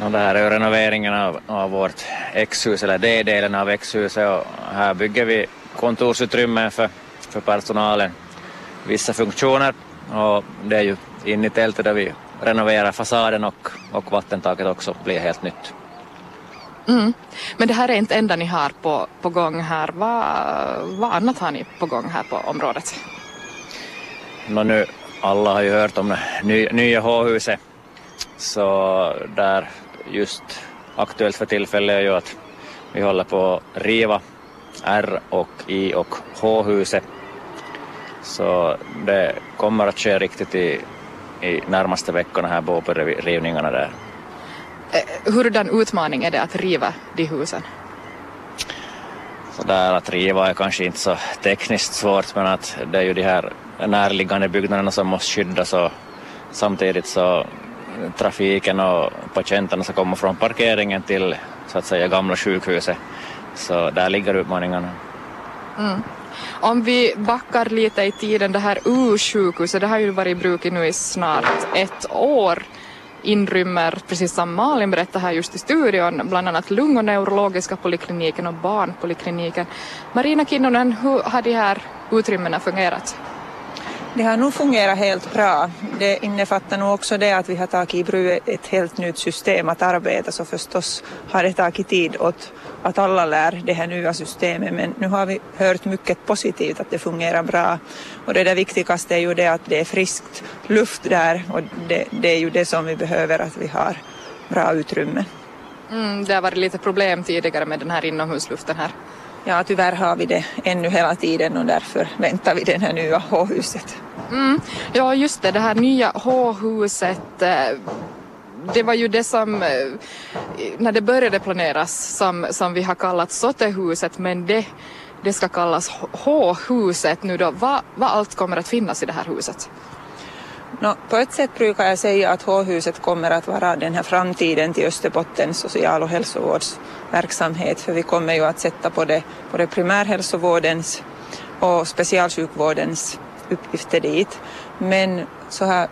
No, det här är ju renoveringen av, av vårt X-hus, eller D-delen av X-huset och här bygger vi kontorsutrymmen för, för personalen, vissa funktioner och det är ju in i tältet där vi renoverar fasaden och, och vattentaket också blir helt nytt. Mm. Men det här är inte enda ni har på, på gång här. Vad, vad annat har ni på gång här på området? No, nu, alla har ju hört om det nya, nya H-huset så där just aktuellt för tillfället är ju att vi håller på att riva R och I och H-huset. Så det kommer att ske riktigt i, i närmaste veckorna här på rivningarna där. Eh, hurdan utmaning är det att riva de husen? Så där att riva är kanske inte så tekniskt svårt men att det är ju de här närliggande byggnaderna som måste skyddas och samtidigt så trafiken och patienterna som kommer från parkeringen till så att säga gamla sjukhuset. Så där ligger utmaningarna. Mm. Om vi backar lite i tiden, det här U-sjukhuset, det har ju varit i bruk nu i snart ett år inrymmer, precis som Malin berättade här just i studion, bland annat lung och neurologiska polikliniken och barnpolikliniken. Marina Kinnunen, hur har de här utrymmena fungerat? Det har nog fungerat helt bra. Det innefattar nog också det att vi har tagit i bruk ett helt nytt system att arbeta så förstås har det tagit tid åt att alla lär det här nya systemet men nu har vi hört mycket positivt att det fungerar bra och det där viktigaste är ju det att det är friskt luft där och det, det är ju det som vi behöver att vi har bra utrymme. Mm, det har varit lite problem tidigare med den här inomhusluften här. Ja, tyvärr har vi det ännu hela tiden och därför väntar vi det här nya H-huset. Mm. Ja, just det, det här nya H-huset eh, det var ju det som, eh, när det började planeras, som, som vi har kallat Sottehuset, men det, det ska kallas H-huset nu då. Vad, vad allt kommer att finnas i det här huset? No, på ett sätt brukar jag säga att H-huset kommer att vara den här framtiden till Österbottens social och hälsovårdsverksamhet för vi kommer ju att sätta på det, på det primärhälsovårdens och specialsjukvårdens uppgifter dit. Men så här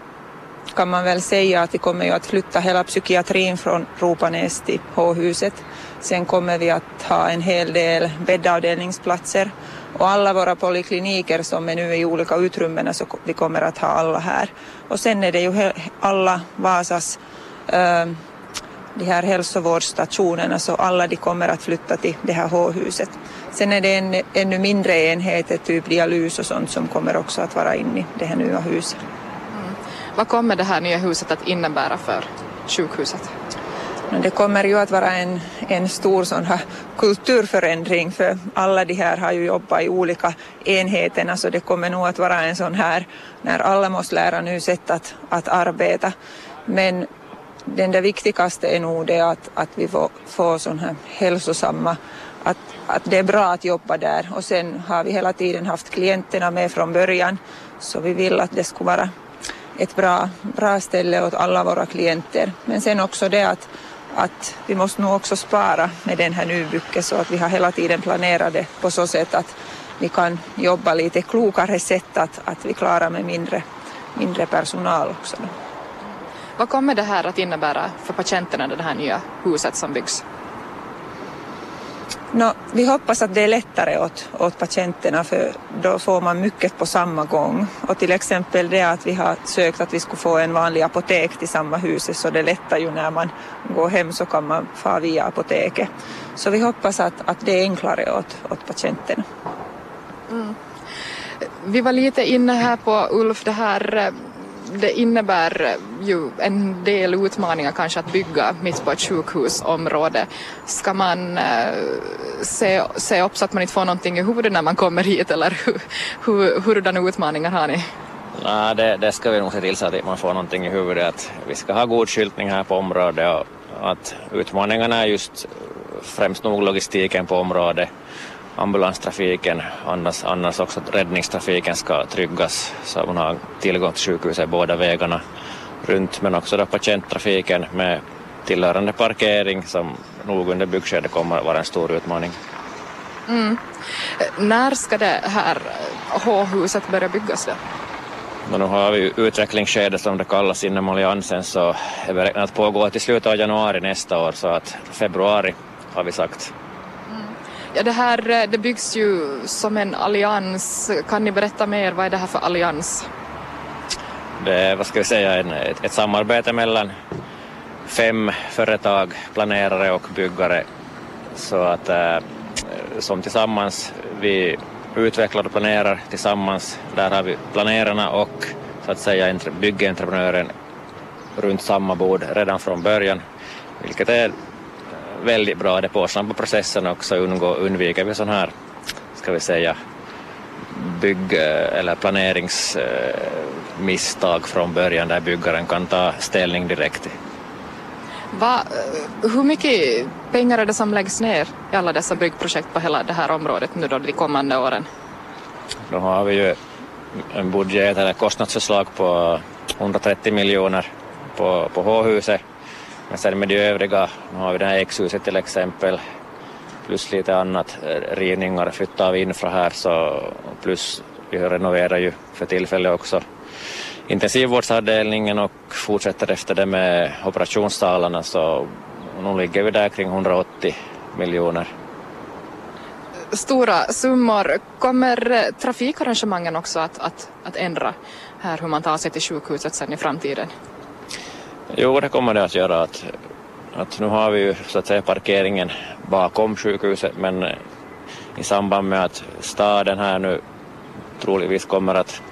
kan man väl säga att vi kommer ju att flytta hela psykiatrin från Ropanäs till H-huset. Sen kommer vi att ha en hel del bäddavdelningsplatser och alla våra polikliniker som är nu i olika utrymmen så vi kommer att ha alla här. Och sen är det ju alla Vasas äh, de här hälsovårdsstationerna så alla de kommer att flytta till det här H-huset. Sen är det en ännu mindre enheter, typ dialys och sånt som kommer också att vara inne i det här nya huset. Mm. Vad kommer det här nya huset att innebära för sjukhuset? Det kommer ju att vara en, en stor sån här kulturförändring för alla de här har ju jobbat i olika enheterna så det kommer nog att vara en sån här när alla måste lära nu sätt att, att arbeta. Men den där viktigaste är nog det att, att vi får, får sådana här hälsosamma att, att det är bra att jobba där och sen har vi hela tiden haft klienterna med från början så vi vill att det ska vara ett bra, bra ställe åt alla våra klienter. Men sen också det att, att vi måste nog också spara med den här nybygget så att vi har hela tiden planerat det på så sätt att vi kan jobba lite klokare sätt att, att vi klarar med mindre, mindre personal också. Vad kommer det här att innebära för patienterna, det här nya huset som byggs? No, vi hoppas att det är lättare åt, åt patienterna för då får man mycket på samma gång. Och till exempel det att vi har sökt att vi skulle få en vanlig apotek till samma hus så det lättar ju när man går hem så kan man få via apoteket. Så vi hoppas att, att det är enklare åt, åt patienterna. Mm. Vi var lite inne här på Ulf, det här det innebär ju en del utmaningar kanske att bygga mitt på ett sjukhusområde. Ska man eh, se, se upp så att man inte får någonting i huvudet när man kommer hit eller hur, hur, hurdana utmaningar har ni? Nej, det, det, ska vi nog se till så att man får någonting i huvudet. Att vi ska ha god skyltning här på området och att utmaningarna är just främst nog logistiken på området ambulanstrafiken, annars, annars också räddningstrafiken ska tryggas så att man har tillgång till sjukhuset båda vägarna runt men också då patienttrafiken med tillhörande parkering som nog under byggskedet kommer att vara en stor utmaning. Mm. När ska det här H-huset börja byggas då? Och nu har vi utvecklingsskedet som det kallas inom alliansen så är beräknat pågå till slutet av januari nästa år så att februari har vi sagt. Ja, det här eh, det byggs ju som en allians. Kan ni berätta mer, vad är det här för allians? Det är, vad ska vi säga, en, ett, ett samarbete mellan fem företag, planerare och byggare så att äh, som tillsammans vi utvecklar och planerar tillsammans. Där har vi planerarna och så att säga byggentreprenören runt samma bord redan från början, vilket är väldigt bra. Det påsnabbar processen också, undgå, undviker vi sån här, ska vi säga, bygg eller planeringsmisstag från början där byggaren kan ta ställning direkt. Va, hur mycket pengar är det som läggs ner i alla dessa byggprojekt på hela det här området nu då de kommande åren? Då har vi ju en budget eller kostnadsförslag på 130 miljoner på, på H-huset. Men sen med de övriga, nu har vi det här X-huset till exempel, plus lite annat, rivningar, flytta av infra här, så plus vi renoverar ju för tillfället också intensivvårdsavdelningen och fortsätter efter det med operationssalarna så nu ligger vi där kring 180 miljoner. Stora summor. Kommer eh, trafikarrangemangen också att, att, att ändra här hur man tar sig till sjukhuset sen i framtiden? Jo, det kommer det att göra. Att, att nu har vi ju så att säga parkeringen bakom sjukhuset men eh, i samband med att staden här nu troligtvis kommer att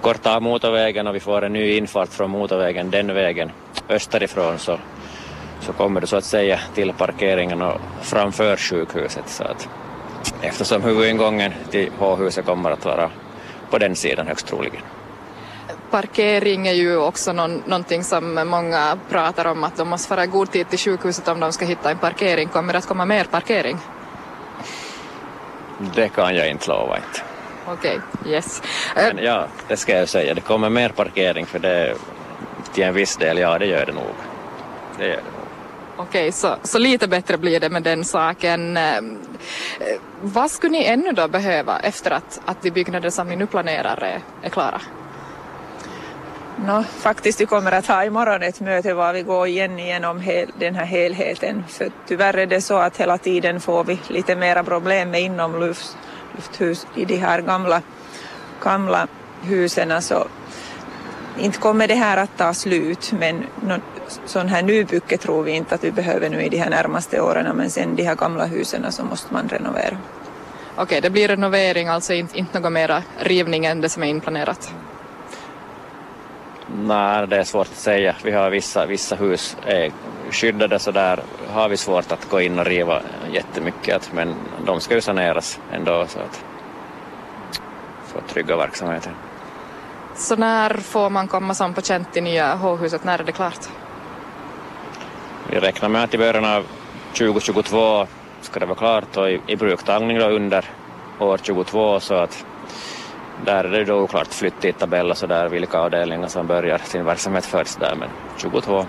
korta av motorvägen och vi får en ny infart från motorvägen den vägen österifrån så, så kommer det så att säga till parkeringen och framför sjukhuset. Så att, eftersom huvudingången till H-huset kommer att vara på den sidan högst troligen. Parkering är ju också någon, någonting som många pratar om att de måste fara i god tid till sjukhuset om de ska hitta en parkering. Kommer det att komma mer parkering? Det kan jag inte lova inte. Okej, okay, yes. Men ja, det ska jag säga. Det kommer mer parkering för det till en viss del, ja det gör det nog. Det gör det nog. Okej, okay, så, så lite bättre blir det med den saken. Vad skulle ni ännu då behöva efter att, att de byggnader som ni nu planerar är, är klara? No, faktiskt vi kommer att ha imorgon ett möte var vi går igen igenom hel, den här helheten. För tyvärr är det så att hela tiden får vi lite mera problem med inomlufthus i de här gamla, gamla husen. Så inte kommer det här att ta slut men någon sån här nybygge tror vi inte att vi behöver nu i de här närmaste åren men sen de här gamla husen så måste man renovera. Okej, okay, det blir renovering, alltså inte, inte något mera rivning än det som är inplanerat? Nej, det är svårt att säga. Vi har vissa, vissa hus är skyddade så där har vi svårt att gå in och riva jättemycket men de ska ju saneras ändå så att att trygga verksamheten. Så när får man komma som patient till nya H-huset? När är det klart? Vi räknar med att i början av 2022 ska det vara klart och i, i bruktagning då under år 2022 så att där är det då oklart. Flyttidtabell och så där. Vilka avdelningar som börjar sin verksamhet först där. Men 22